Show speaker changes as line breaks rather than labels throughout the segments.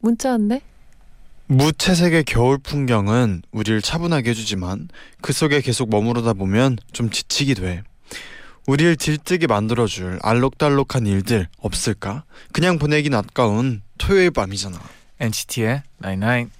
문자 왔네.
무채색의 겨울 풍경은 우리를 차분하게 해주지만 그 속에 계속 머무르다 보면 좀 지치게 돼. 우리를 들뜨게 만들어줄 알록달록한 일들 없을까? 그냥 보내긴 아까운 토요일 밤이잖아.
NCT의
99.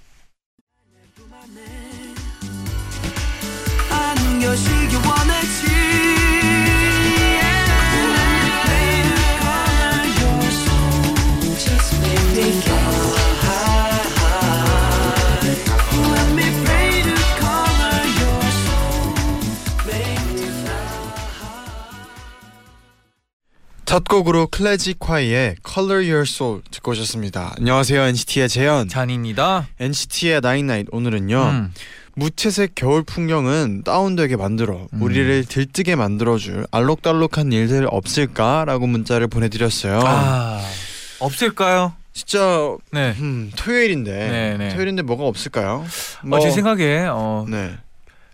첫 곡으로 클래지 콰이의 Color Your Soul 듣고 오셨습니다. 안녕하세요 NCT의 재현.
잔입니다.
NCT의 나인나잇 오늘은요
음.
무채색 겨울 풍경은 다운되게 만들어
음.
우리를 들뜨게 만들어줄 알록달록한 일들 없을까라고 문자를 보내드렸어요.
아 없을까요?
진짜
네.
음, 토요일인데
네, 네.
토요일인데 뭐가 없을까요?
어, 제 생각에 어
네.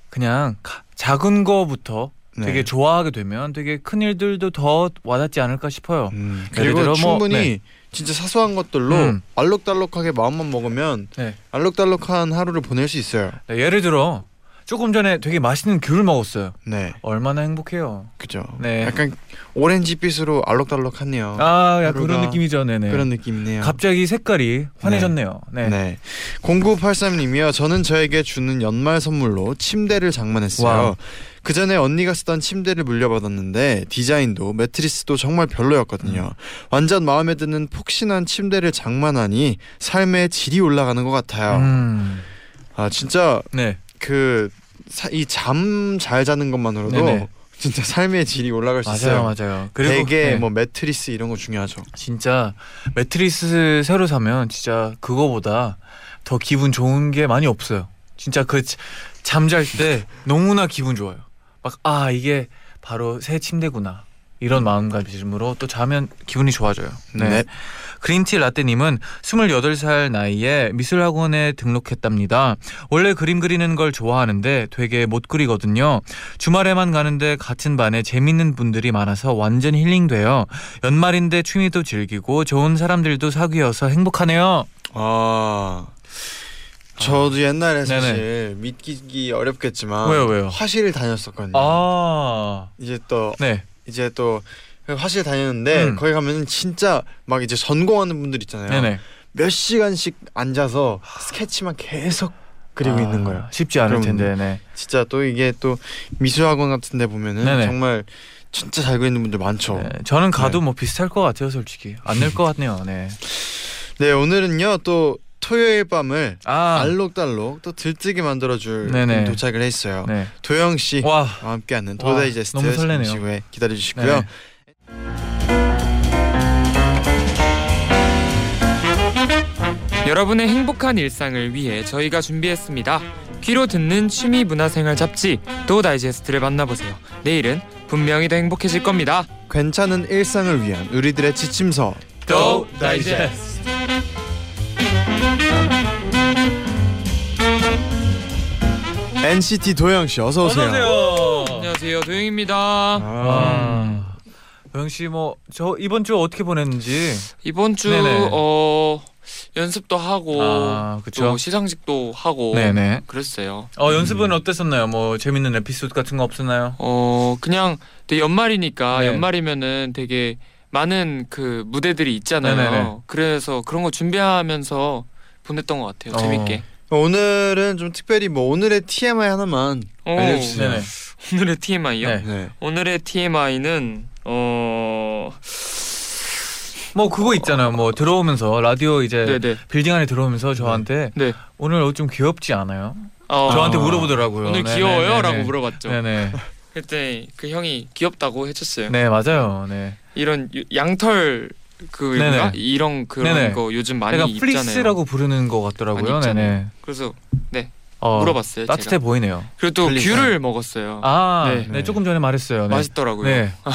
그냥 가- 작은 거부터
네.
되게 좋아하게 되면 되게 큰 일들도 더 와닿지 않을까 싶어요.
음, 그리고
뭐,
충분히
네.
진짜 사소한 것들로
음.
알록달록하게 마음만 먹으면
네.
알록달록한 하루를 보낼 수 있어요.
네, 예를 들어 조금 전에 되게 맛있는 귤을 먹었어요.
네,
얼마나 행복해요.
그죠.
네.
약간 오렌지빛으로 알록달록하네요.
아, 야, 그런 느낌이죠. 네네.
그런 느낌이네요.
갑자기 색깔이 환해졌네요. 네.
네. 0983님이요. 저는 저에게 주는 연말 선물로 침대를 장만했어요.
와우.
그 전에 언니가 쓰던 침대를 물려받았는데 디자인도 매트리스도 정말 별로였거든요.
음.
완전 마음에 드는 폭신한 침대를 장만하니 삶의 질이 올라가는 것 같아요.
음.
아 진짜
네.
그이 잠 잘 자는 것만으로도
네네.
진짜 삶의 질이 올라갈 수
맞아요,
있어요.
맞아요. 그리고
베개
네.
뭐 매트리스 이런 거 중요하죠.
진짜 매트리스 새로 사면 진짜 그거보다 더 기분 좋은 게 많이 없어요. 진짜 그 잠잘 때 너무나 기분 좋아요. 막 아 이게 바로 새 침대구나 이런 마음가짐으로 또 자면 기분이 좋아져요. 네.
네.
그린티 라떼님은 28살 나이에 미술학원에 등록했답니다. 원래 그림 그리는 걸 좋아하는데 되게 못 그리거든요. 주말에만 가는데 같은 반에 재밌는 분들이 많아서 완전 힐링돼요. 연말인데 취미도 즐기고 좋은 사람들도 사귀어서 행복하네요.
아 저도 옛날에
네네.
사실 믿기기 어렵겠지만
왜요, 왜요?
화실을 다녔었거든요.
아,
이제 또
네.
이제 또 화실 다녔는데
음.
거기 가면은 진짜 막 이제 전공하는 분들 있잖아요.
네네.
몇 시간씩 앉아서 스케치만 계속 그리고
아,
있는 거예요.
쉽지 않을 텐데, 네.
진짜 또 이게 또 미술학원 같은 데 보면은
네네.
정말 진짜 잘 그리는 분들 많죠.
네, 저는 가도
네.
뭐 비슷할 것 같아요, 솔직히. 안될 것 같네요, 네.
네 오늘은요 또 토요일 밤을
아,
알록달록 또 들뜨게 만들어줄
네네.
분 도착을 했어요.
네.
도영 씨와
와,
함께하는
와,
도다이제스트
너무 설레네요.
잠시 후에 기다려 주시고요.
네.
여러분의 행복한 일상을 위해 저희가 준비했습니다. 귀로 듣는 취미 문화생활 잡지 도 다이제스트를 만나보세요. 내일은 분명히 더 행복해질 겁니다.
괜찮은 일상을 위한 우리들의 지침서
도 다이제스트.
NCT 도영 씨 어서 오세요.
어서 오세요.
안녕하세요, 도영입니다.
아,
아, 도영 씨 뭐 저 이번 주 어떻게 보냈는지.
이번 주
네네.
어, 연습도 하고
아,
또. 시상식도 하고
네네.
그랬어요.
어 연습은 어땠었나요? 뭐 재밌는 에피소드 같은 거 없었나요?
어 그냥 연말이니까
네.
연말이면은 되게 많은 그 무대들이 있잖아요.
네네네.
그래서 그런 거 준비하면서 보냈던 것 같아요.
어.
재밌게.
오늘은 좀 특별히 뭐 오늘의 TMI 하나만
오,
알려주세요.
네네.
오늘의 TMI요?
네.
네.
오늘의 TMI는 어
뭐 그거 있잖아요. 뭐 들어오면서 라디오 이제
네네
빌딩 안에 들어오면서 저한테
네.
오늘 어, 좀 귀엽지 않아요?
어,
저한테
아.
물어보더라고요.
오늘
네네네네.
귀여워요라고 물어봤죠.
네네.
그때 그 형이 귀엽다고 해줬어요.
네 맞아요. 네.
이런 유- 양털 그인가
네네.
이런 그런
네네.
거 요즘 많이
약간
입잖아요.
플리스라고 부르는 것 같더라고요.
많이 입잖아요.
네네.
그래서
어,
물어봤어요.
따뜻해
제가.
보이네요.
그리고 또
플리스.
귤을 먹었어요.
아,
네.
네. 조금 전에 말했어요. 네.
맛있더라고요.
네. 아,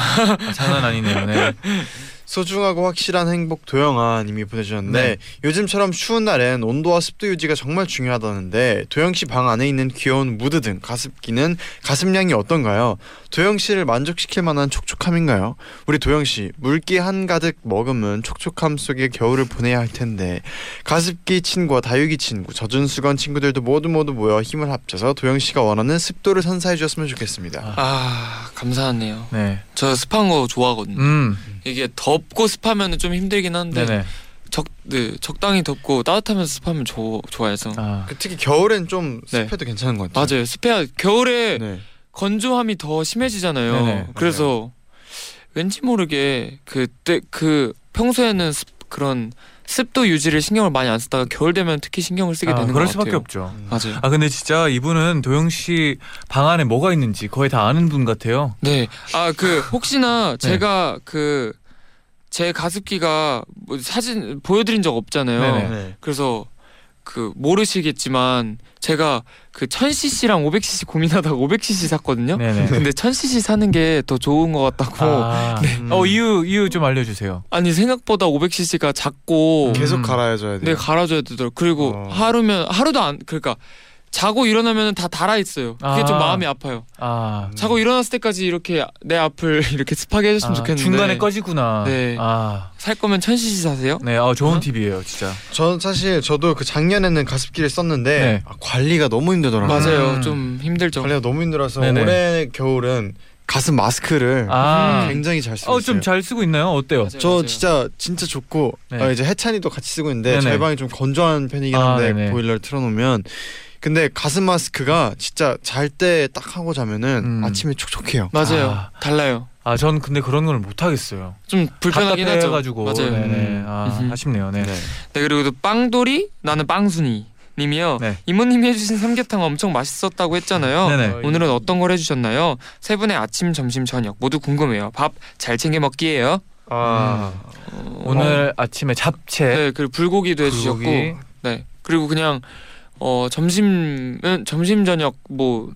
장난 아니네요. 네.
소중하고 확실한 행복 도영아 님이 보내주셨는데
네.
요즘처럼 추운 날엔 온도와 습도 유지가 정말 중요하다는데 도영 씨 방 안에 있는 귀여운 무드 등 가습기는 가습량이 어떤가요? 도영 씨를 만족시킬 만한 촉촉함인가요? 우리 도영 씨 물기 한 가득 머금은 촉촉함 속에 겨울을 보내야 할 텐데 가습기 친구와 다육이 친구, 젖은 수건 친구들도 모두 모두 모여 힘을 합쳐서 도영 씨가 원하는 습도를 선사해 주셨으면 좋겠습니다.
아 감사하네요.
네.
저 습한 거 좋아하거든요.
음.
이게 덥고 습하면 좀 힘들긴 한데
네네.
적, 네, 적당히 덥고 따뜻하면서 습하면 좋 좋아해서
아.
그 특히 겨울엔 좀
네.
습해도 괜찮은 것 같아요.
맞아요. 습해야 겨울에
네.
건조함이 더 심해지잖아요.
네네,
그래서 왠지 모르게 그때 그 평소에는 습, 그런 습도 유지를 신경을 많이 안 쓰다가 겨울 되면 특히 신경을 쓰게
아,
되는
그럴
것
수밖에
같아요.
없죠.
맞아요.
아 근데 진짜 이분은 도영 씨 방 안에 뭐가 있는지 거의 다 아는 분 같아요.
네. 아 그 혹시나
네.
제가 그 제 가습기가 뭐 사진 보여드린 적 없잖아요.
네네.
네.
그래서 그 모르시겠지만 제가 그 1000cc랑 500cc 고민하다가 500cc 샀거든요.
네네.
근데 1000cc 사는 게 더 좋은 것 같다고.
아.
음.
어 이유 이유 좀 알려주세요.
아니 생각보다 500cc가 작고
음.
계속 갈아줘야 돼요.
네 갈아줘야 되더라고. 그리고
어.
하루면 하루도 안 그러니까 자고 일어나면 다 달아 있어요. 그게 좀
아.
마음이 아파요.
아.
자고 일어났을 때까지 이렇게 내 앞을 이렇게 습하게 해줬으면
아,
좋겠는데
중간에 꺼지구나.
네.
아.
살 거면 1000cc 사세요.
네. 어 좋은
어?
팁이에요, 진짜.
전 사실 저도 그 작년에는 가습기를 썼는데
네.
아, 관리가 너무 힘들더라고요.
맞아요.
음.
좀 힘들죠.
관리가 너무 힘들어서
네네.
올해 겨울은 가습 마스크를
아.
굉장히 잘 쓰고
어
있어요.
좀 잘 쓰고 있나요? 어때요?
맞아요,
저
맞아요.
진짜 진짜 좋고
네.
어, 이제 해찬이도 같이 쓰고 있는데
네네.
저희 방이 좀 건조한 편이긴
아,
한데
네네.
보일러를 틀어놓으면 근데 가습 마스크가 진짜 잘 때 딱 하고 자면은
음.
아침에 촉촉해요.
맞아요.
아.
달라요.
아 전 근데 그런 걸 못 하겠어요.
좀 불편하긴 하죠.
답답해가지고.
맞아요.
네네.
음.
아
음흠.
아쉽네요. 네.
네.
네 그리고 또 빵돌이 나는 빵순이 님이요.
네.
이모님이 해주신 삼계탕 엄청 맛있었다고 했잖아요.
네네.
오늘은 어떤 걸 해주셨나요? 세 분의 아침, 점심, 저녁 모두 궁금해요. 밥 잘 챙겨 먹기예요.
아
어,
오늘 아침에 잡채.
네 그리고 불고기도 해주셨고
불고기.
네 그리고 그냥 어 점심은 점심 저녁 뭐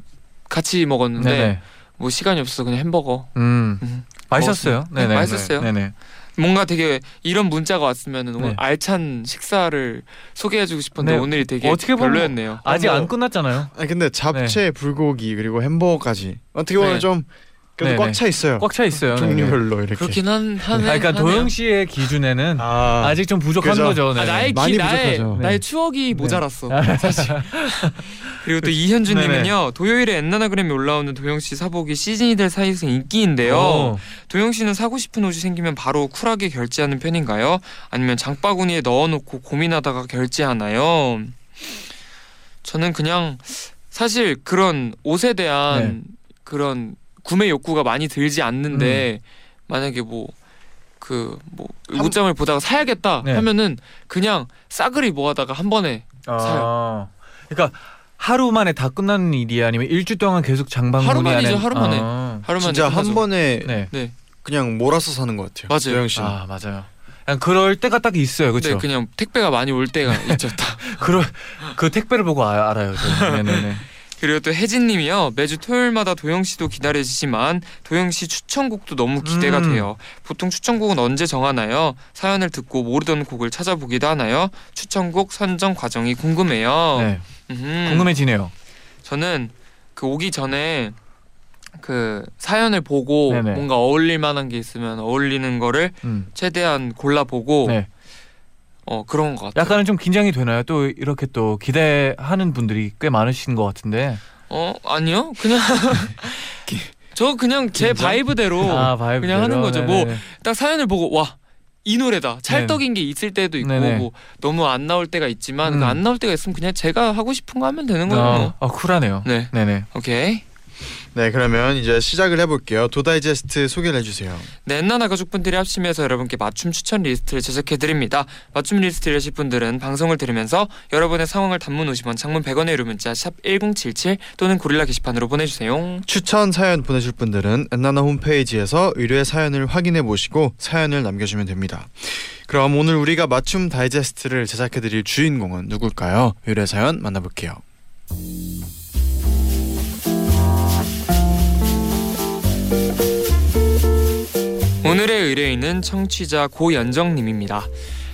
같이 먹었는데
네네.
뭐 시간이 없어서 그냥 햄버거
음.
음.
맛있었어요.
네,
네네.
맛있었어요.
네네.
뭔가 되게 이런 문자가 왔으면 오늘
네.
알찬 식사를 소개해주고 싶은데
네.
오늘이 되게
어떻게 보면
별로였네요.
아직
뭐-
안 끝났잖아요.
아니 근데 잡채, 불고기 그리고 햄버거까지 어떻게 보면
네.
좀 그래도
네네.
꽉차 있어요.
꽉 차 있어요. 네네.
종류별로 이렇게.
그렇긴 한.
아, 그러니까
하네요.
도영 씨의 기준에는
아,
아, 직 좀 부족한
그죠?
거죠. 네.
아, 나의
많이
기 나의
부족하죠.
나의
네.
추억이 모자랐어.
아,
사실. 그리고 또 이현주님은요 토요일에 엔나나그램에 올라오는 도영 씨 사복이 시즌이 될 사이에서 인기인데요.
어.
도영 씨는 사고 싶은 옷이 생기면 바로 쿨하게 결제하는 편인가요? 아니면 장바구니에 넣어놓고 고민하다가 결제하나요? 저는 그냥 사실 그런 옷에 대한
네.
그런 구매 욕구가 많이 들지 않는데
음.
만약에 뭐 그뭐
한-
옷장을 보다가 사야겠다
네.
하면은 그냥 싸그리 모아다가 한 번에
아. 그러니까 하루 만에 다 끝나는 일이 아니면 일주 동안 계속 장바구니
하루 만이죠,
안에
하루 만에.
아.
하루 만에
진짜. 한 번에
네.
네.
그냥 몰아서 사는 것 같아요.
맞아요.
도영 씨는.
아 맞아요. 그냥 그럴 때가 딱 있어요, 그렇죠?
네, 그냥 택배가 많이 올 때가 있죠. 다.
그럴 그 택배를 보고 아, 알아요. 저는. 네네네.
그리고 또 혜진님이요 매주 토요일마다 도영 씨도 기다리시지만 도영 씨 추천곡도 너무 기대가
음.
돼요. 보통 추천곡은 언제 정하나요? 사연을 듣고 모르던 곡을 찾아보기도 하나요? 추천곡 선정 과정이 궁금해요.
네.
음흠.
궁금해지네요.
저는 그 오기 전에 그 사연을 보고
네네.
뭔가 어울릴 만한 게 있으면 어울리는 거를
음.
최대한 골라보고
네.
어 그런 것 같아요.
약간은 좀 긴장이 되나요? 또 이렇게 또 기대하는 분들이 꽤 많으신 것 같은데.
어 아니요 그냥 저 그냥 제
긴장?
vibe대로
아, vibe
그냥 하는 거죠. 뭐. 딱 사연을 보고 와. 이 노래다. 찰떡인 게 있을 때도 있고
네네.
뭐 너무 안 나올 때가 있지만
음.
그안 나올 때가 있으면 그냥 제가 하고 싶은 거 하면 되는 거예요. 뭐.
아, 아, 쿨하네요.
네.
네네.
오케이.
네, 그러면 이제 시작을 해볼게요. 도다이제스트 소개를 해주세요.
네, 엔나나 가족분들이 합심해서 여러분께 맞춤 추천 리스트를 제작해 드립니다. 맞춤 리스트를 하실 분들은 방송을 들으면서 여러분의 상황을 단문 50원, 장문 100원의 유료 문자 샵 #1077 또는 고릴라 게시판으로 보내주세요.
추천 사연 보내실 분들은 엔나나 홈페이지에서 의뢰 사연을 확인해 보시고 사연을 남겨주면 됩니다. 그럼 오늘 우리가 맞춤 다이제스트를 제작해드릴 주인공은 누굴까요? 의뢰 사연 만나볼게요.
오늘의 의뢰인은 청취자 고연정님입니다.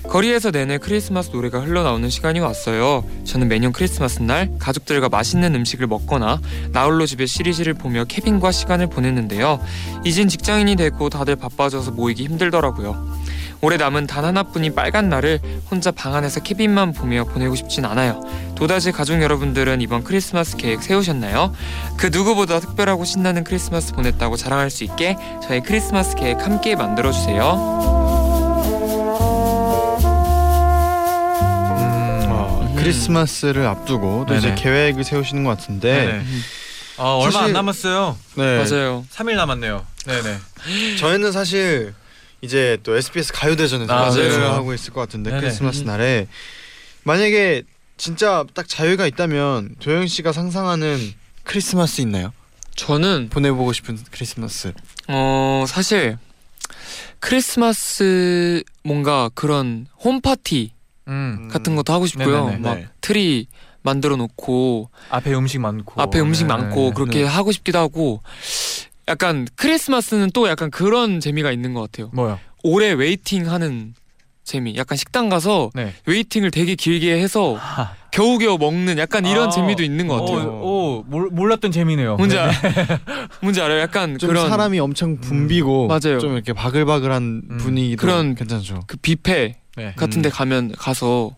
거리에서 내내 크리스마스 노래가 흘러나오는 시간이 왔어요. 저는 매년 크리스마스 날 가족들과 맛있는 음식을 먹거나 나홀로 집에 시리즈를 보며 케빈과 시간을 보냈는데요. 이젠 직장인이 되고 다들 바빠져서 모이기 힘들더라고요. 올해 남은 단 하나뿐인 빨간 날을 혼자 방 안에서 케빈만 보며 보내고 싶진 않아요. 도다지 가족 여러분들은 이번 크리스마스 계획 세우셨나요? 그 누구보다 특별하고 신나는 크리스마스 보냈다고 자랑할 수 있게 저희 크리스마스 계획 함께 만들어 주세요.
어,
음.
크리스마스를 앞두고 또 이제
네네.
계획을 세우시는 것 같은데.
아, 얼마
사실-
안 남았어요.
네.
맞아요.
3일 남았네요. 네네.
저희는 사실 이제 또 SBS 가요대전에서
아,
맞아요.
맞아요.
하고 있을 것 같은데
네네.
크리스마스
음.
날에 만약에 진짜 딱 자유가 있다면 도영 씨가 상상하는 크리스마스 있나요?
저는
보내보고 싶은 크리스마스.
어 사실 크리스마스 뭔가 그런 홈 파티
음.
같은 것도 하고 싶고요.
네네네.
막
네.
트리 만들어 놓고
앞에 음식 많고.
앞에 음식
네.
많고 그렇게
네.
하고 싶기도 하고 약간 크리스마스는 또 약간 그런 재미가 있는 것 같아요.
뭐요?
오래 waiting하는 재미. 약간 식당 가서
네.
waiting을 되게 길게 해서
하.
겨우겨우 먹는 약간 이런
아,
재미도 있는 것 같아요.
오, 오, 몰, 몰랐던 재미네요.
뭔지
네.
알아? 뭔지 알아요? 약간
좀
그런
사람이 엄청 붐비고
음, 맞아요.
좀 이렇게 바글바글한
음.
분위기도
그런-
괜찮죠.
그 뷔페
네.
같은 데
음.
가면 가서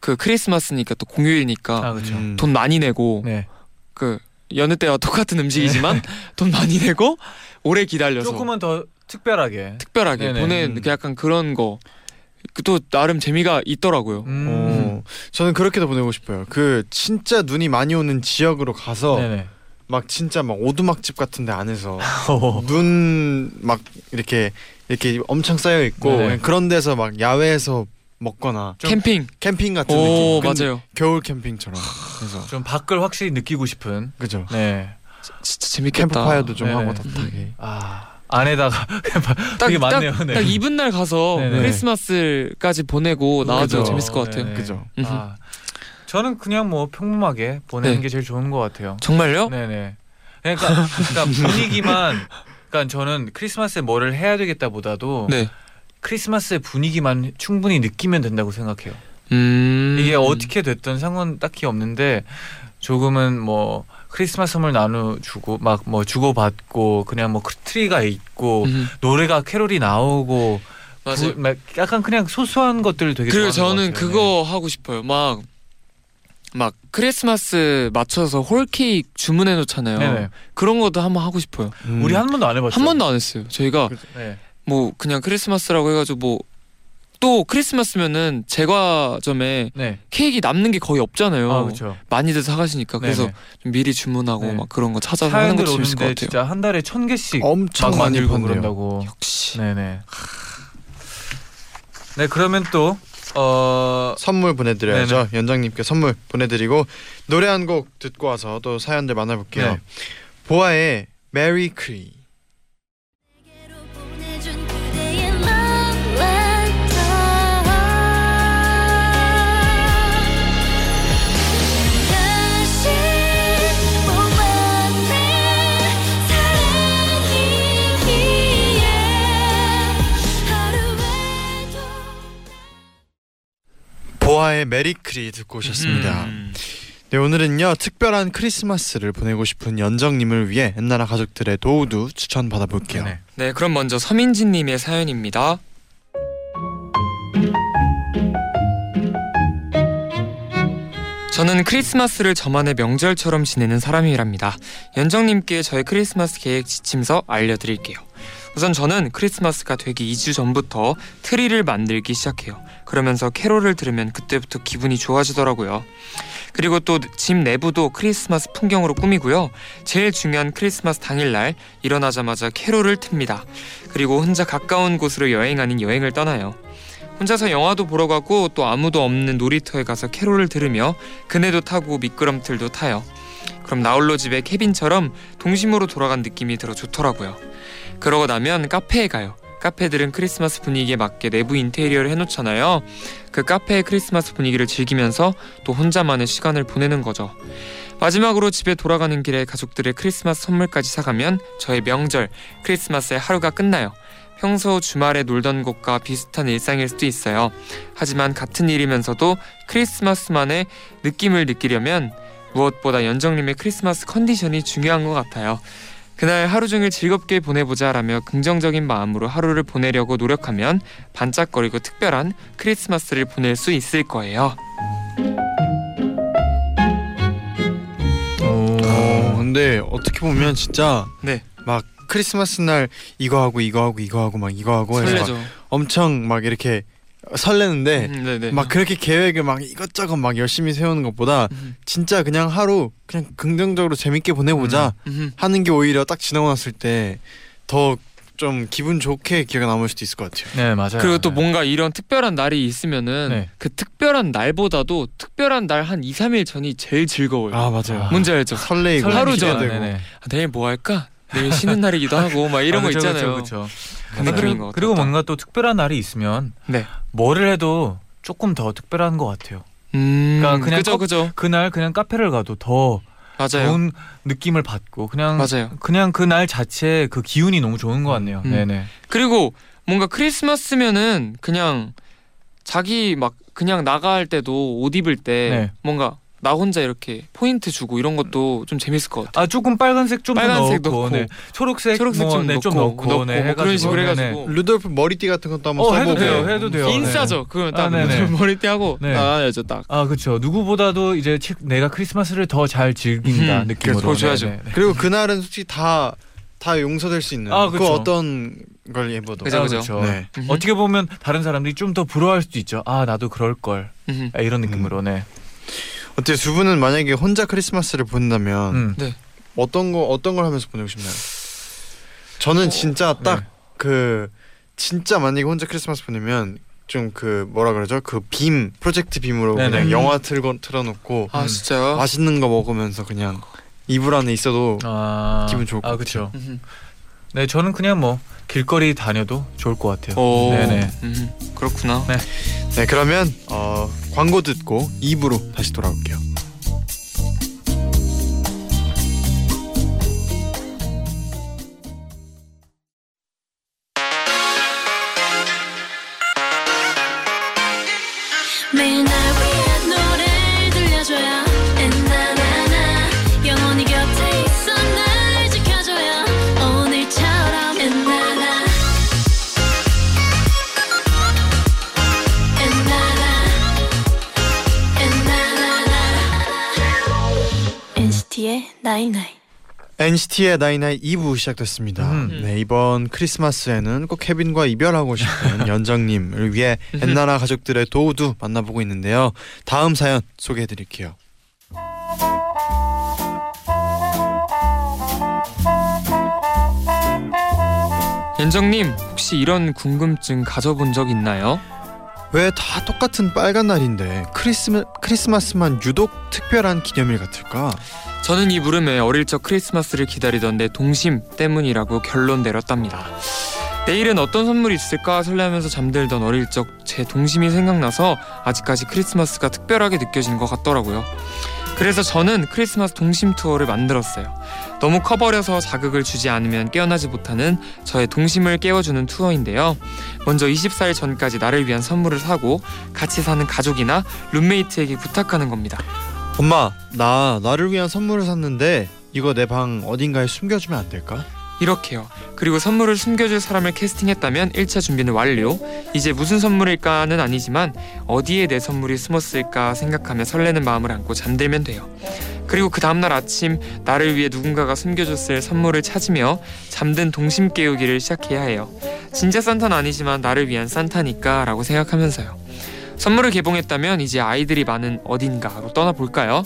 그 크리스마스니까 또 공휴일이니까
아, 그렇죠.
음.
돈 많이 내고
네.
그 여느 때와 똑같은 음식이지만 돈 많이 내고 오래 기다려서
조금은 더 특별하게.
특별하게
네네.
보낸
음.
그 약간 그런 거. 그또 나름 재미가 있더라고요.
음.
어, 저는 그렇게도 보내고 싶어요. 그 진짜 눈이 많이 오는 지역으로 가서
네네.
막 진짜 막 오두막집 같은데 안에서
어.
눈막 이렇게 이렇게 엄청 쌓여 있고 그런 데서 막 야외에서 먹거나
좀-
캠핑.
캠핑 같은
오
느낌.
맞아요.
겨울 캠핑처럼. 그래서
좀 밖을 확실히 느끼고 싶은.
그죠.
네.
진짜 재밌겠다.
캠프파이어도 좀
네네.
하고 따뜻하게.
아 안에다가
딱,
되게 많네요.
딱,
네.
딱 이분 날 가서
네네.
크리스마스까지 보내고 나와도. 재밌을 것 같아요.
네네.
그죠.
음흠.
아, 저는 그냥 뭐 평범하게 보내는
네.
게 제일 좋은 것 같아요.
정말요?
네네. 그러니까, 그러니까 분위기만. 그러니까 저는 크리스마스에 뭐를 해야 되겠다보다도
네.
크리스마스의 분위기만 충분히 느끼면 된다고 생각해요.
음.
이게 어떻게 됐든 상관 딱히 없는데 조금은 뭐 크리스마스 선물 나눠주고 막 뭐 주고받고 그냥 뭐 트리가 있고
음.
노래가 캐롤이 나오고
맞아요.
부- 막 약간 그냥 소소한 것들 되게
그리고
좋아하는
저는
것 같아요.
그거 하고 싶어요. 막. 막 크리스마스 맞춰서 홀 케이크 주문해 놓잖아요.
네. 네네.
그런 것도 한번 하고 싶어요.
음.
우리 한 번도 안 해봤죠.
한 번도 안 했어요. 저희가
네.
뭐 그냥 크리스마스라고 해가지고 뭐 또 크리스마스면은 제과점에
네.
케이크 남는 게 거의 없잖아요.
아 그렇죠.
많이들 사가시니까 그래서
네네.
좀 미리 주문하고
네.
막 그런 거 찾아서 하는
사연들
것도 재밌을 것
오는데
같아요.
진짜 한 달에 천 개씩
엄청
막
많이.
그런다고.
역시
네네. 네 그러면 또 어.
선물 보내드려야죠. 연장님께 선물 보내드리고 노래 한 곡 듣고 와서 또 사연들 만나볼게요.
네.
보아의 메리 크리. 보아의 Merry Chri 듣고 오셨습니다.
음.
네 오늘은요 특별한 크리스마스를 보내고 싶은 연정님을 위해 엔나나 가족들의 도우도 추천 받아볼게요.
네네.
네, 그럼 먼저 서민진님의 사연입니다. 저는 크리스마스를 저만의 명절처럼 지내는 사람이랍니다. 연정님께 저의 크리스마스 계획 지침서 알려드릴게요. 우선 저는 크리스마스가 되기 2주 전부터 트리를 만들기 시작해요. 그러면서 캐롤을 들으면 그때부터 기분이 좋아지더라고요. 그리고 또 집 내부도 크리스마스 풍경으로 꾸미고요. 제일 중요한 크리스마스 당일날 일어나자마자 캐롤을 틉니다. 그리고 혼자 가까운 곳으로 여행 아닌 여행을 떠나요. 혼자서 영화도 보러 가고 또 아무도 없는 놀이터에 가서 캐롤을 들으며 그네도 타고 미끄럼틀도 타요. 그럼 나홀로 집에 케빈처럼 동심으로 돌아간 느낌이 들어 좋더라고요. 그러고 나면 카페에 가요. 카페들은 크리스마스 분위기에 맞게 내부 인테리어를 해놓잖아요. 그 카페의 크리스마스 분위기를 즐기면서 또 혼자만의 시간을 보내는 거죠. 마지막으로 집에 돌아가는 길에 가족들의 크리스마스 선물까지 사가면 저의 명절 크리스마스의 하루가 끝나요. 평소 주말에 놀던 곳과 비슷한 일상일 수도 있어요. 하지만 같은 일이면서도 크리스마스만의 느낌을 느끼려면 무엇보다 연정님의 크리스마스 컨디션이 중요한 것 같아요. 그날 하루 종일 즐겁게 보내보자 라며 긍정적인 마음으로 하루를 보내려고 노력하면 반짝거리고 특별한 크리스마스를 보낼 수 있을 거예요.
어, 근데 어떻게 보면 진짜
네.
막 크리스마스 날 이거 하고 이거 하고 이거 하고 막 이거 하고 해서 막
설레죠.
엄청 막 이렇게 설레는데
음, 네네.
막 그렇게 계획을 막 이것저것 막 열심히 세우는 것보다
음,
진짜 그냥 하루 그냥 긍정적으로 재밌게 보내보자
음,
하는 게 오히려 딱 지나고 났을 때 더 좀 기분 좋게 기억에 남을 수도 있을 것 같아요.
네 맞아요.
그리고 또
네.
뭔가 이런 특별한 날이 있으면은
네.
그 특별한 날보다도 특별한 날 한 2, 3일 전이 제일 즐거워요.
아 맞아요.
뭔지 알죠?
설레이고
하루 전. 아, 내일 뭐 할까? 내일 쉬는 날이기도 하고 막 이런
아,
거
그쵸,
있잖아요.
그쵸, 그쵸.
그
그리고,
것
그리고. 뭔가 또 특별한 날이 있으면
네.
뭐를 해도 조금 더 특별한 것 같아요.
음,
그러니까 그냥 컵-
그죠.
그날 그냥 카페를 가도 더
맞아요.
좋은 느낌을 받고 그냥
맞아요.
그냥 그 날 자체 그 기운이 너무 좋은 것 같네요.
음.
네네.
그리고 뭔가 크리스마스면은 그냥 자기 막 그냥 나갈 때도 옷 입을 때
네.
뭔가 나 혼자 이렇게 포인트 주고 이런 것도 좀 재밌을 것 같아요.
아 조금 빨간색 좀
빨간색
넣고,
넣고,
네. 초록색,
초록색
뭐,
좀
네,
넣고,
좀 넣고,
넣고
네,
뭐 그런
해가지고,
식으로. 해가지고
루돌프 머리띠 같은 것도 한번
어,
써보고
해도 돼요, 해도 돼요.
인싸죠. 그러면 딱
아, 네네.
머리띠 하고
네.
나가야죠 딱.
아 그렇죠. 누구보다도 이제 치- 내가 크리스마스를 더 잘 즐긴다
음,
느낌으로.
그거 줘야죠.
네네.
그리고 그날은 솔직히 다다 용서될 수 있는
아,
그. 어떤 걸 입어도
그죠,
아,
그죠.
네.
어떻게 보면 다른 사람들이 좀 더 부러워할 수도 있죠. 아 나도 그럴 걸. 아, 이런 느낌으로 네.
어때 두 분은 만약에 혼자 크리스마스를 보낸다면
음.
어떤 거 어떤 걸 하면서 보내고 싶나요? 저는 진짜 딱
네.
그 진짜 만약에 혼자 크리스마스 보내면 좀 그 뭐라 그러죠? 그 빔 프로젝트 빔으로
네네.
그냥 영화 틀고 틀어놓고
아
음.
진짜요?
맛있는 거 먹으면서 그냥 이불 안에 있어도
아
기분 좋을
것아 그렇죠.
음흠.
네 저는 그냥 뭐 길거리 다녀도 좋을 것 같아요.
오,
네네.
음흠. 그렇구나.
네.
네 그러면 어, 광고 듣고 2부로 다시 돌아올게요.
매일 날
NCT의 나이나이 2부 시작됐습니다.
음.
네 이번 크리스마스에는 꼭 케빈과 이별하고 싶은 연정님을 위해 엔나나 가족들의 도우도 만나보고 있는데요. 다음 사연 소개해드릴게요.
연정님 혹시 이런 궁금증 가져본 적 있나요?
왜 다 똑같은 빨간 날인데 크리스마, 크리스마스만 유독 특별한 기념일 같을까?
저는 이 물음에 어릴 적 크리스마스를 기다리던 내 동심 때문이라고 결론 내렸답니다. 내일은 어떤 선물이 있을까 설레하면서 잠들던 어릴 적 제 동심이 생각나서 아직까지 크리스마스가 특별하게 느껴지는 것 같더라고요. 그래서 저는 크리스마스 동심 투어를 만들었어요. 너무 커버려서 자극을 주지 않으면 깨어나지 못하는 저의 동심을 깨워주는 투어인데요. 먼저 24일 전까지 나를 위한 선물을 사고 같이 사는 가족이나 룸메이트에게 부탁하는 겁니다.
엄마 나 나를 위한 선물을 샀는데 이거 내 방 어딘가에 숨겨주면 안 될까?
이렇게요. 그리고 선물을 숨겨줄 사람을 캐스팅했다면 1차 준비는 완료. 이제 무슨 선물일까는 아니지만 어디에 내 선물이 숨었을까 생각하며 설레는 마음을 안고 잠들면 돼요. 그리고 그 다음날 아침 나를 위해 누군가가 숨겨줬을 선물을 찾으며 잠든 동심 깨우기를 시작해야 해요. 진짜 산타는 아니지만 나를 위한 산타니까 라고 생각하면서요. 선물을 개봉했다면 이제 아이들이 많은 어딘가로 떠나볼까요?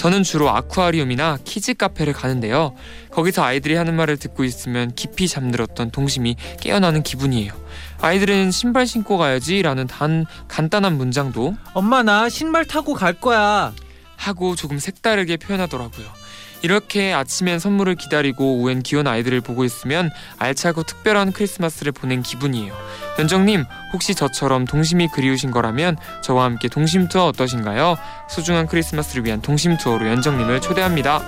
저는 주로 아쿠아리움이나 키즈 카페를 가는데요. 거기서 아이들이 하는 말을 듣고 있으면 깊이 잠들었던 동심이 깨어나는 기분이에요. 아이들은 신발 신고 가야지라는 단 간단한 문장도
엄마 나 신발 타고 갈 거야.
하고 조금 색다르게 표현하더라고요. 이렇게 아침엔 선물을 기다리고 오후엔 귀여운 아이들을 보고 있으면 알차고 특별한 크리스마스를 보낸 기분이에요. 연정님 혹시 저처럼 동심이 그리우신 거라면 저와 함께 동심 투어 어떠신가요? 소중한 크리스마스를 위한 동심 투어로 연정님을 초대합니다.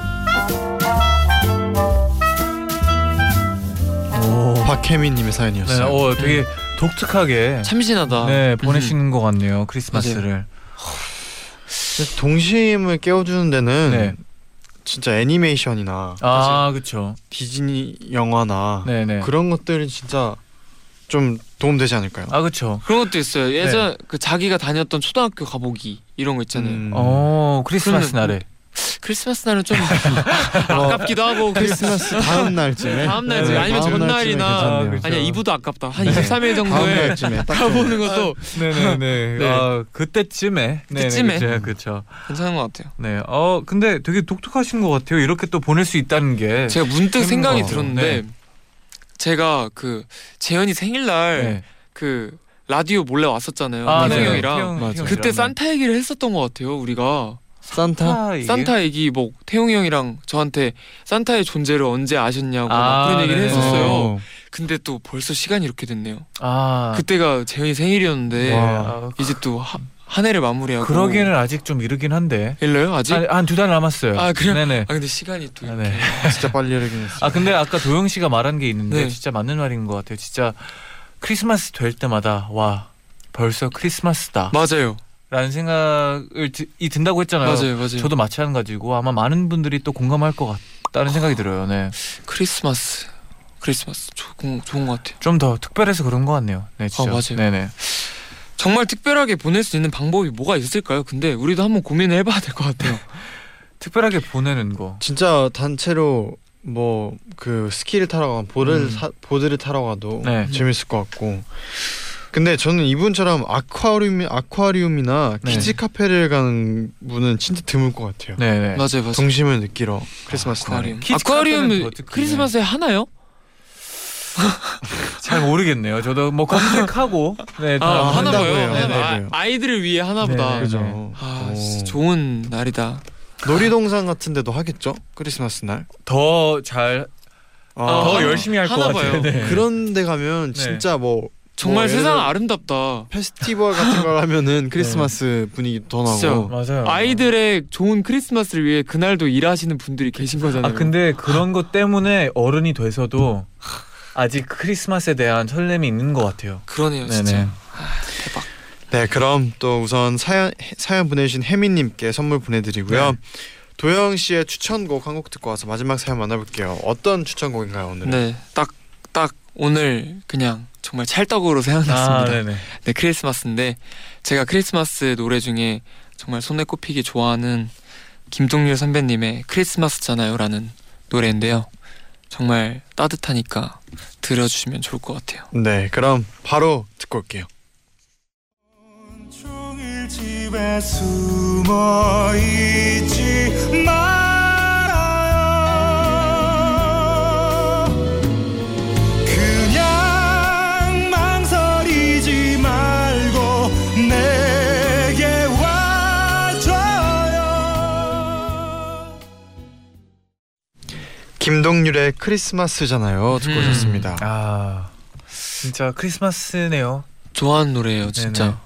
오.
박혜민님의
네,
사연이었어요.
어, 되게 독특하게
참신하다.
네, 보내시는 것 같네요. 크리스마스를.
동심을 깨워주는 데는
네.
진짜 애니메이션이나
아, 그렇죠.
디즈니 영화나
네, 네.
그런 것들은 진짜 좀 도움 되지 않을까요?
아, 그렇죠.
그런 것도 있어요. 예전 그 자기가 다녔던 초등학교 가보기 이런 거 있잖아요.
음.
어, 크리스마스 날에.
크리스마스 날은 좀 아깝기도 하고
크리스마스 다음 날쯤에
다음 날쯤에
네,
아니면
다음
전날이나
날쯤에 괜찮네요.
그렇죠.
아니야 이부도 아깝다. 한
네.
23일
다음
정도에
날쯤에 딱
가보는 것도
네네네.
네.
아, 그때쯤에.
그때쯤에.
네, 그렇죠.
괜찮은 것 같아요.
네. 어, 근데 되게 독특하신 것 같아요. 이렇게 또 보낼 수 있다는 게.
제가 문득 생각이. 들었는데
네.
제가 그 재현이 생일날
네.
그 라디오 몰래 왔었잖아요.
아, 네.
형이랑.
태용
그때 산타 얘기를 했었던 것 같아요. 우리가
산타?
산타 얘기 뭐 태용이 형이랑 저한테 산타의 존재를 언제 아셨냐고 막
아,
그런 얘기를
네.
했었어요.
어.
근데 또 벌써 시간이 이렇게 됐네요.
아.
그때가 재현이 생일이었는데
와.
아,
이제 또한 해를 마무리하고
그러기에는 아직 좀 이르긴 한데.
일러요 아직?
한 두 달 남았어요.
아, 그래요?
네네.
아 근데 시간이 또
아,
이렇게
네.
진짜 빨리 이러긴 했어요.
아 근데 아까 도영 씨가 말한 게 있는데
네.
진짜 맞는 말인 것 같아요. 진짜 크리스마스 될 때마다 와 벌써 크리스마스다.
맞아요,
라는 생각을 드, 이 든다고 했잖아요.
맞아요, 맞아요.
저도 마찬가지고 아마 많은 분들이 또 공감할 것 같다는 생각이 들어요. 네.
크리스마스, 크리스마스 좋은 좋은 것 같아요.
좀 더 특별해서 그런 것 같네요. 네, 진짜.
아, 맞아요.
네네.
정말 특별하게 보낼 수 있는 방법이 뭐가 있을까요? 근데 우리도 한번 고민을 해봐야 될 것 같아요.
특별하게 보내는 거.
진짜 단체로 뭐 그 스키를 타러 가고 보드를
음.
사, 보드를 타러 가도
네.
재밌을 것 같고. 근데 저는 이분처럼 아쿠아리움 아쿠아리움이나
네.
키즈 카페를 가는 분은 진짜 드물 것 같아요.
네 네.
맞아요, 맞아요.
동심을 느끼러 크리스마스 날에.
아쿠아리움.
키즈
아쿠아리움
더
크리스마스에 하나요?
잘 모르겠네요. 저도 뭐 검색하고 네, 다
아, 하나 봐요.
네,
봐.
네.
아, 아이들을 위해 하나 보다.
네,
그죠.
아,
오.
진짜 좋은 날이다.
놀이동산 같은 데도 하겠죠? 크리스마스 날.
더잘
아,
아,
더
하나-
열심히 할것
하나
같아요. 네.
그런 데 가면
네.
진짜 뭐
정말
뭐
세상 아름답다.
페스티벌 같은 거 가면은 크리스마스 분위기 더 나고.
진짜.
맞아요.
아이들의 좋은 크리스마스를 위해 그날도 일하시는 분들이 계신 거잖아요.
아 근데 그런 것 때문에 어른이 돼서도 아직 크리스마스에 대한 설렘이 있는 것 같아요.
그러네요,
네네.
진짜. 대박.
네, 그럼 또 우선 사연 사연 보내주신 혜민님께 선물 보내드리고요.
네.
도영 씨의 추천곡 한 곡 듣고 와서 마지막 사연 만나볼게요. 어떤 추천곡인가요 오늘?
네, 딱 딱 오늘 그냥 정말 찰떡으로 생각났습니다.
아, 네네.
네, 크리스마스인데 제가 크리스마스 노래 중에 정말 손에 꼽히게 좋아하는 김동률 선배님의 크리스마스잖아요라는 노래인데요. 정말 따뜻하니까 들어주시면 좋을 것 같아요.
네, 그럼 바로 듣고 올게요. 김동률의 크리스마스잖아요. 듣고
음.
오셨습니다.
아 진짜 크리스마스네요.
좋아하는 노래예요, 진짜.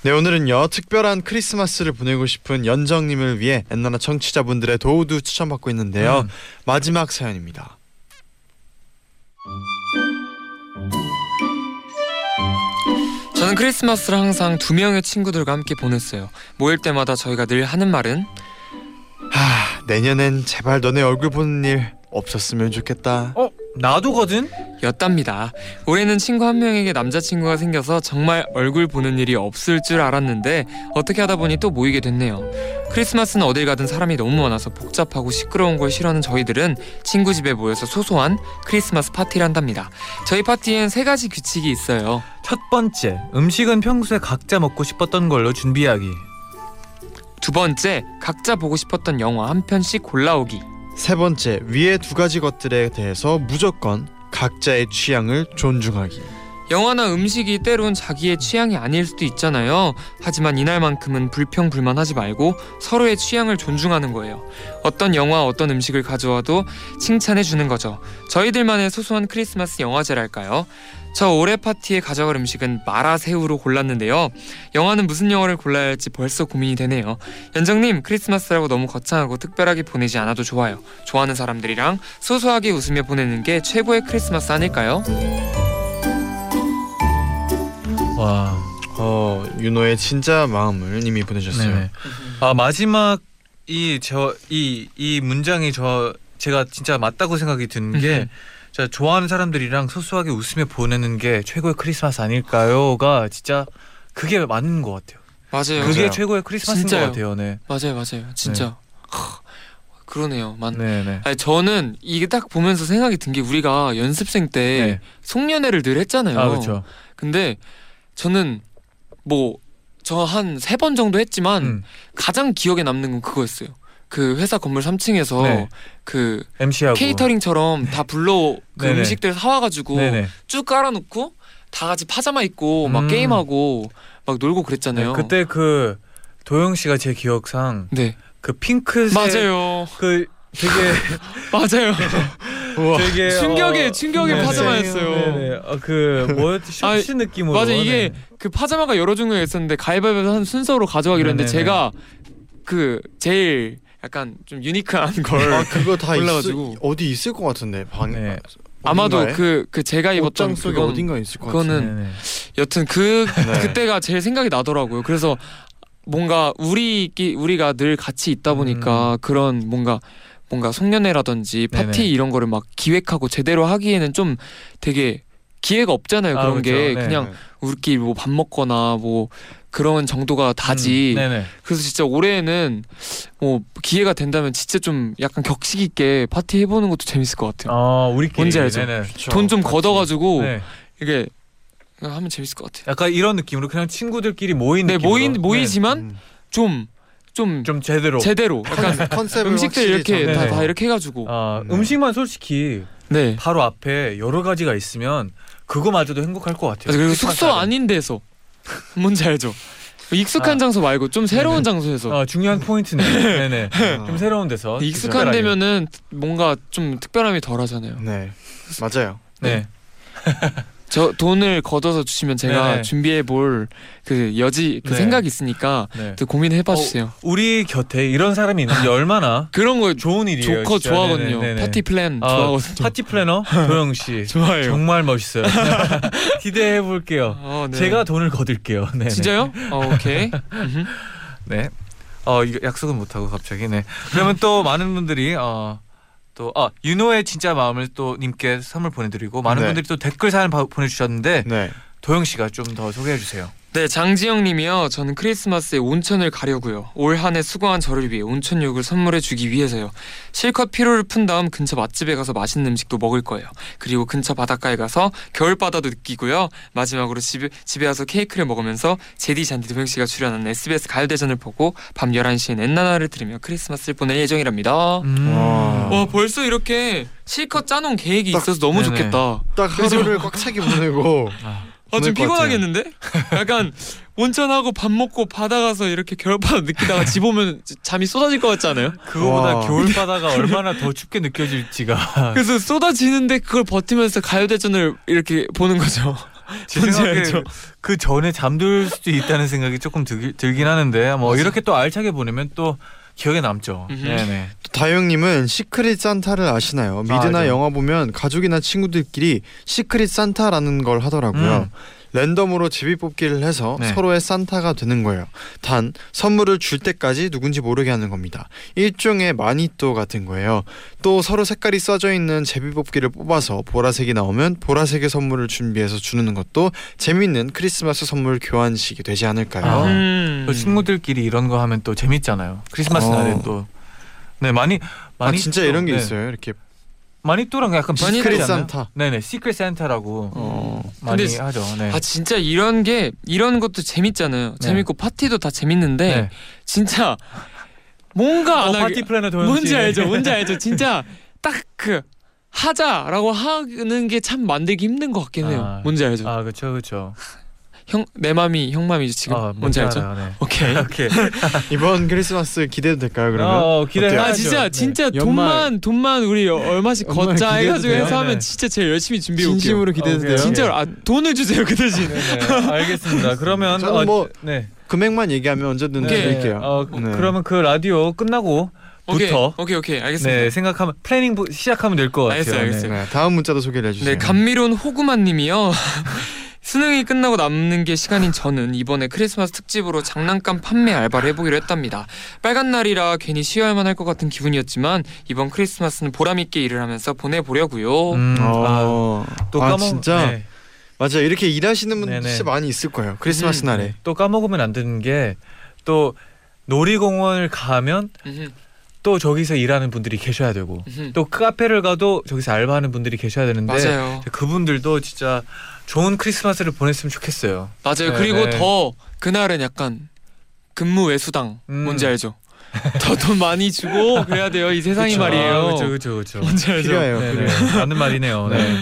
네,
오늘은요 특별한 크리스마스를 보내고 싶은 연정님을 위해 엔나나 청취자분들의 도우도 추천받고 있는데요.
음.
마지막 사연입니다.
저는 크리스마스를 항상 두 명의 친구들과 함께 보냈어요. 모일 때마다 저희가 늘 하는 말은
하, 내년엔 제발 너네 얼굴 보는 일 없었으면 좋겠다.
어 나도거든.
였답니다. 올해는 친구 한 명에게 남자친구가 생겨서 정말 얼굴 보는 일이 없을 줄 알았는데 어떻게 하다 보니 또 모이게 됐네요. 크리스마스는 어딜 가든 사람이 너무 많아서 복잡하고 시끄러운 걸 싫어하는 저희들은 친구 집에 모여서 소소한 크리스마스 파티를 한답니다. 저희 파티엔 세 가지 규칙이 있어요.
첫 번째 음식은 평소에 각자 먹고 싶었던 걸로 준비하기.
두 번째, 각자 보고 싶었던 영화 한 편씩 골라오기.
세 번째, 위에 두 가지 것들에 대해서 무조건 각자의 취향을 존중하기.
영화나 음식이 때론 자기의 취향이 아닐 수도 있잖아요. 하지만 이날만큼은 불평불만하지 말고 서로의 취향을 존중하는 거예요. 어떤 영화, 어떤 음식을 가져와도 칭찬해 주는 거죠. 저희들만의 소소한 크리스마스 영화제랄까요? 저 올해 파티에 가져갈 음식은 마라새우로 골랐는데요. 영화는 무슨 영화를 골라야 할지 벌써 고민이 되네요. 연정님, 크리스마스라고 너무 거창하고 특별하게 보내지 않아도 좋아요. 좋아하는 사람들이랑 소소하게 웃으며 보내는 게 최고의 크리스마스 아닐까요?
와.
어 윤호의 진짜 마음을 이미 보내주셨어요.
네네. 아 마지막 이 저 이 이 문장이 저 제가 진짜 맞다고 생각이 드는 게 자, 좋아하는 사람들이랑 소소하게 웃으며 보내는 게 최고의 크리스마스 아닐까요?가 진짜 그게 맞는 것 같아요.
맞아요.
그게
맞아요.
최고의 크리스마스인
진짜요.
것 같아요. 네.
맞아요, 맞아요. 진짜. 하, 그러네요. 맞.
네, 네.
아니 저는 이게 딱 보면서 생각이 든 게 우리가 연습생 때
네.
송년회를 늘 했잖아요.
아, 그렇죠.
근데 저는 뭐 저 한 세 번 정도 했지만
음.
가장 기억에 남는 건 그거였어요. 그 회사 건물 3층에서
네.
그
MC하고
케이터링처럼 다 불러 그
네네.
음식들 사와가지고
네, 네.
쭉 깔아놓고 다 같이 파자마 입고 막
음.
게임하고 막 놀고
네.
그랬잖아요.
그때 그 도영 씨가 제 기억상
네
그 핑크색
맞아요
그 되게
맞아요
되게
충격의
어,
충격의
네네.
파자마였어요.
네네. 어, 그 뭐였지 셔츠 느낌으로.
맞아 이게
네.
그 파자마가 여러 종류가 있었는데 가위바위보 한 순서로 가져가기로 했는데. 제가 그 제일 약간 좀 유니크한 걸
아 그거 다
골라가지고.
있을, 어디 있을 것 같은데 방
네.
아마도
어딘가에?
그그 제가 입었던
옷장 속에
그건
어딘가 있을 것
그거는
같은데.
네네.
여튼 그
네.
그때가 제일 생각이 나더라고요. 그래서 뭔가 우리 우리가 늘 같이 있다 보니까 그런 뭔가 뭔가 송년회라든지 파티
음. 네네.
이런 거를 막 기획하고 제대로 하기에는 좀 되게 기회가 없잖아요.
아,
그런 게
그렇죠. 네.
그냥 우리끼리 뭐 밥 먹거나 뭐 그런 정도가 다지.
음, 네네.
그래서 진짜 올해는 뭐 기회가 된다면 진짜 좀 약간 격식 있게 파티 해보는 것도 재밌을 것 같아요.
어 우리끼리.
뭔지 알죠?
네네.
그쵸.
돈좀 걷어가지고
네.
이게 하면 재밌을 것 같아요.
약간 이런 느낌으로 그냥 친구들끼리 모인
네. 모인 모이지만
음.
좀좀
좀 제대로.
제대로 약간
컨셉을
음식들 이렇게 다. 다 이렇게 해가지고
아
네.
음식만 솔직히
네
바로 앞에 여러 가지가 있으면 그거마저도 행복할 것 같아요.
그리고 숙소. 아닌 데서 뭔지 알죠? 익숙한
아.
장소 말고 좀 새로운
네네.
장소에서
어 중요한 포인트네. 네네.
아.
좀 새로운 데서.
익숙한. 데면은 뭔가 좀 특별함이 덜하잖아요.
네 맞아요.
네.
저 돈을 걷어서 주시면 제가
네네.
준비해 볼 그 여지 그
네.
생각이 있으니까
네.
또 고민해 봐
어,
주세요.
우리 곁에 이런 사람이 있는 게 얼마나
그런 거
좋은 일이에요.
좋고
진짜.
좋아하거든요.
네네네네.
파티 플랜
아,
좋아하거든요.
파티 플래너 도영 씨.
좋아해요.
정말 멋있어요. 기대해 볼게요.
어, 네.
제가 돈을 거둘게요. 네.
진짜요? 어, 오케이.
네. 어 약속은 못 하고 갑자기 네. 그러면 또 많은 분들이 어 또 아 윤호의 진짜 마음을 또 님께 선물 보내드리고 많은
네.
분들이 또 댓글 사연 바- 보내주셨는데
네.
도영 씨가 좀 더 소개해 주세요.
네, 장지영 님이요. 저는 크리스마스에 온천을 가려고요. 올 한 해 수고한 저를 위해 온천욕을 선물해 주기 위해서요. 실컷 피로를 푼 다음 근처 맛집에 가서 맛있는 음식도 먹을 거예요. 그리고 근처 바닷가에 가서 겨울 바다도 느끼고요. 마지막으로 집에 집에 와서 케이크를 먹으면서 제디 잔디 도영 씨가 출연한 SBS 가요대전을 보고 밤 11시에 엔나나를 들으며 크리스마스를 보낼 예정이랍니다.
음.
와.
와 벌써 이렇게 실컷 짜놓은 계획이
딱-
있어서 너무
네네.
좋겠다.
딱 하루를 꽉 차게 보내고
아 좀. 피곤하겠는데? 약간 온천하고 밥 먹고 바다 가서 이렇게 겨울바다 느끼다가 집 오면 잠이 쏟아질 것 같지 않아요?
그거보다
와.
겨울 바다가 얼마나 더 춥게 느껴질지가
그래서 쏟아지는데 그걸 버티면서 가요대전을 이렇게 보는 거죠.
제 생각에? 그 전에 잠들 수도 있다는 생각이 조금 들, 들긴 하는데 뭐
맞아.
이렇게 또 알차게 보내면 또 기억에 남죠. 네네.
도영님은 Secret Santa를 아시나요? 미드나
알죠.
영화 보면 가족이나 친구들끼리 Secret Santa라는 걸 하더라고요.
음.
랜덤으로 제비뽑기를 해서
네.
서로의 산타가 되는 거예요. 단 선물을 줄 때까지 누군지 모르게 하는 겁니다. 일종의 마니또 같은 거예요. 또 서로 색깔이 써져 있는 제비 뽑기를 뽑아서 보라색이 나오면 보라색의 선물을 준비해서 주는 것도 재밌는 크리스마스 선물 교환식이 되지 않을까요?
아.
음.
또 친구들끼리 이런 거 하면 또 재밌잖아요. 크리스마스
어.
날에 또. 네 많이
아
많이
진짜
또,
이런 게
네.
있어요. 이렇게
마니또랑 약간 않아요?
산타.
네네 Secret Santa라고
어.
많이
근데
하죠. 네.
아 진짜 이런 게 이런 것도 재밌잖아요.
네.
재밌고 파티도 다 재밌는데
네.
진짜 뭔가
어,
안 하게
파티 플래너 씨.
뭔지 알죠? 뭔지 알죠? 진짜 딱 그 하자라고 하는 게 참 만들기 힘든 것 같긴 해요.
아.
뭔지 알죠?
아 그렇죠 그렇죠.
형내 맘이 형 맘이죠 지금.
아,
뭔지 알죠?
네.
오케이.
오케이.
이번 크리스마스 기대도 될까요 그러면?
어, 기대해야죠.
아 진짜
네.
진짜
연말-
돈만 돈만 우리 얼마씩 걷자 해가지고
돼요?
해서 하면
네네.
진짜 제일 열심히 준비해 올게요.
진심으로 기대도. 돼요?
진짜로 아 돈을 주세요 그 대신.
네네, 알겠습니다. 그러면
저는
어,
뭐
네.
금액만 얘기하면 언제든
오케이.
드릴게요.
어,
네.
그러면 그 라디오 끝나고
오케이
부터
오케이 오케이 알겠습니다.
네 생각하면 planning 부- 시작하면 될 것 같아요.
알겠어요, 알겠어요.
네.
네, 다음 문자도 소개를 해주세요.
네, 감미로운 호구마님이요. 수능이 끝나고 남는 게 시간인 저는 이번에 크리스마스 특집으로 장난감 판매 알바를 해보기로 했답니다. 빨간 날이라 괜히 쉬어야만 할 것 같은 기분이었지만 이번 크리스마스는 보람 있게 일을 하면서 보내보려고요.
음, 아,
어,
또
아,
까먹
진짜
네.
맞아 이렇게 일하시는 분들. 진짜 많이 있을 거예요. 크리스마스
음,
날에.
또 까먹으면 안 되는 게 또 놀이공원을 가면
음흠,
또 저기서 일하는 분들이 계셔야 되고
음흠.
또 카페를 가도 저기서 알바하는 분들이 계셔야 되는데
맞아요,
그분들도 진짜 좋은 크리스마스를 보냈으면 좋겠어요.
맞아요.
네,
그리고
네.
더 그날은 약간 근무 외수당
음.
뭔지 알죠? 더 돈 많이 주고 그래야 돼요. 이 세상이
그쵸.
말이에요.
아, 그렇죠, 그렇죠, 그렇죠.
뭔지 알죠?
필요해요.
네,
필요해요.
네. 맞는 말이네요. 네.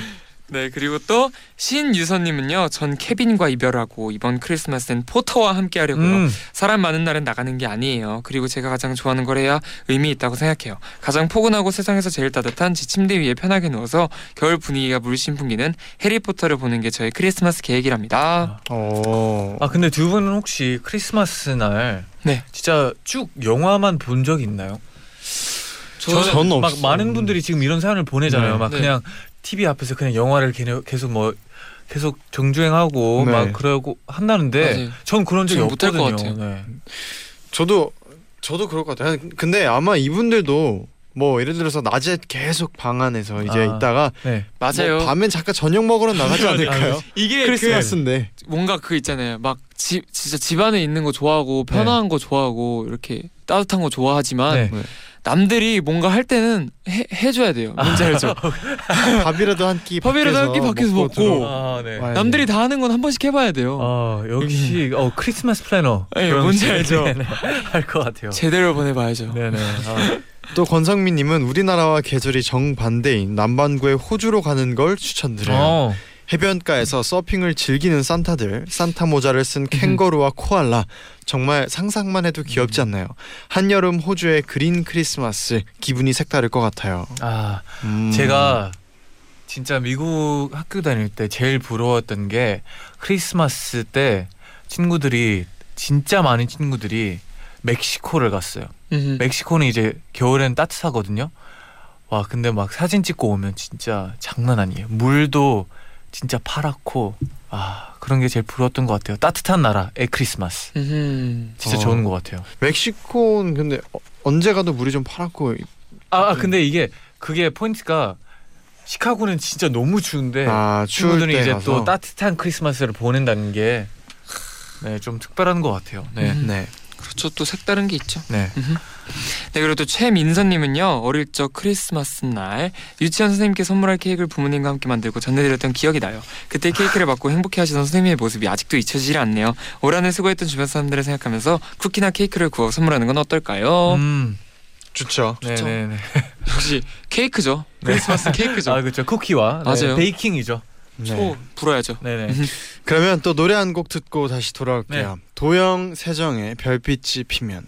네 그리고 또 신유선님은요 전 케빈과 이별하고 이번 크리스마스엔 포터와 함께 하려고요
음,
사람 많은 날은 나가는 게 아니에요 그리고 제가 가장 좋아하는 걸 해야 의미 있다고 생각해요 가장 포근하고 세상에서 제일 따뜻한 제 침대 위에 편하게 누워서 겨울 분위기가 물씬 풍기는 해리포터를 보는 게 저의 크리스마스 계획이랍니다
어.
아 근데 두 분은 혹시 크리스마스 날
네.
진짜 쭉 영화만 본 적 있나요?
저는- 저는
막
없어요.
많은 분들이 지금 이런 사연을 보내잖아요.
네.
막
네.
그냥 TV 앞에서 그냥 영화를 계속 뭐 계속 정주행하고
네.
막 그러고 한다는데
맞아요.
전 그런 적이 없거든요.
같아요.
네.
저도 저도 그럴 것 같아요. 근데 아마 이분들도 뭐 예를 들어서 낮에 계속 방 안에서 이제
아.
있다가
네.
맞아요
뭐 밤엔 잠깐 저녁 먹으러 나가지 않을까요?
이게
크리스마스인데.
그 뭔가 그 있잖아요 막 집 진짜 집 안에 있는 거 좋아하고 편안한 거 좋아하고 이렇게 따뜻한 거 좋아하지만
네.
남들이 뭔가 할 때는 해, 해줘야 돼요 뭔지 알죠?
밥이라도 한 끼
밥이라도 한 끼 밖에서 먹고.
들어-
아, 네.
남들이 다 하는 건 한 번씩 해봐야 돼요
어, 역시 어 크리스마스 플래너.
네,
그런
뭔지
게-
알죠?
할것 같아요.
제대로 보내봐야죠
네네. 아,
또 권성민님은 우리나라와 계절이 정반대인 남반구의 호주로 가는 걸 추천드려요.
어.
해변가에서 서핑을 즐기는 산타들, 산타 모자를 쓴 캥거루와 코알라 정말 상상만 해도 귀엽지 않나요? 한여름 호주의 그린 크리스마스 기분이 색다를 것 같아요.
아,
음.
제가 진짜 미국 학교 다닐 때 제일 부러웠던 게 크리스마스 때 친구들이 진짜 많은 친구들이 멕시코를 갔어요.
음.
멕시코는 이제 겨울엔 따뜻하거든요. 와 근데 막 사진 찍고 오면 진짜 장난 아니에요. 물도 진짜 파랗고 아 그런 게 제일 부러웠던 것 같아요. 따뜻한 나라의 크리스마스
음.
진짜
어.
좋은 것 같아요.
멕시코는 근데 어- 언제 가도 물이 좀 파랗고
아, 아 근데 이게 그게 포인트가 시카고는 진짜 너무 추운데
아때
이제
가서
또 따뜻한 크리스마스를 보낸다는 게 네, 좀 특별한 것 같아요. 네.
음.
네.
그렇죠 또 색다른 게 있죠
네.
네 그리고 또 최민서님은요 어릴 적 크리스마스 날 유치원 선생님께 선물할 케이크를 부모님과 함께 만들고 전해드렸던 기억이 나요 그때 케이크를 받고 행복해하시던 선생님의 모습이 아직도 잊혀지질 않네요 올 한해 수고했던 주변 사람들을 생각하면서 쿠키나 케이크를 구워 선물하는 건 어떨까요?
음.
좋죠.
네,
좋죠.
네, 네.
역시 케이크죠 크리스마스 케이크죠
아, 그렇죠. 쿠키와 네,
맞아요.
베이킹이죠.
초 불어야죠
네, 네.
그러면 또 노래 한 곡 듣고 다시 돌아올게요. 도영 세정의 별빛이 피면.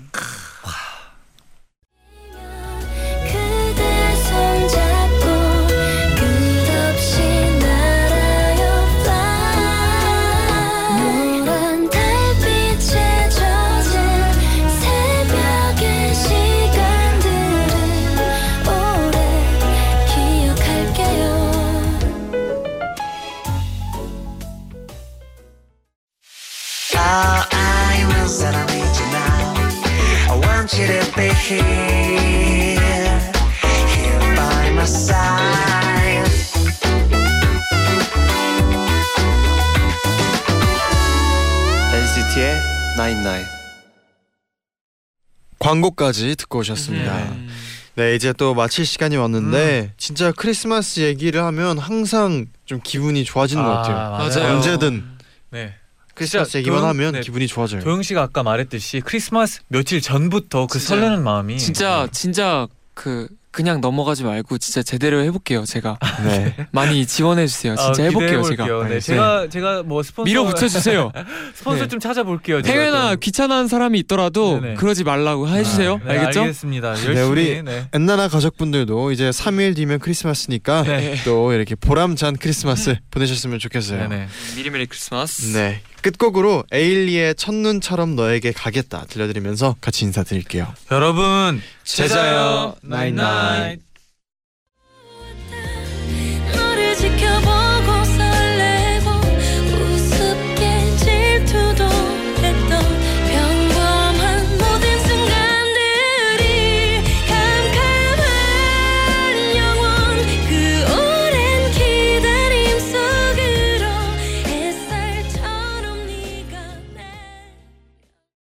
광고까지 듣고 오셨습니다.
음.
네 이제 또 마칠 시간이 왔는데 진짜 크리스마스 얘기를 하면 항상 좀 기분이 좋아지는 것 같아요.
맞아요.
언제든
네.
크리스마스
진짜
얘기만
도영-
하면
네.
기분이 좋아져요.
도영 씨가 아까 말했듯이 크리스마스 며칠 전부터 그
진짜-
설레는 마음이
진짜 진짜 그 그냥 넘어가지 말고 진짜 제대로 해볼게요. 제가
네.
많이 지원해 주세요. 진짜
아,
해볼게요.
기대해볼게요.
제가
네,
알겠어요.
제가 제가 뭐 스폰서
밀어 붙여 주세요.
스폰서
네.
좀 찾아볼게요. 제가
행여나
좀.
귀찮아하는 사람이 있더라도
네네.
그러지 말라고 해주세요.
네,
알겠죠?
알겠습니다. 열심히.
우리
네.
엔나나 가족분들도 이제 3일 뒤면 크리스마스니까
네.
또 이렇게 보람찬 크리스마스 보내셨으면 좋겠어요.
네네.
미리 Merry Christmas.
네. 끝곡으로 에일리의 첫눈처럼 너에게 가겠다 들려드리면서 같이 인사드릴게요.
여러분
제자요,
나잇나잇.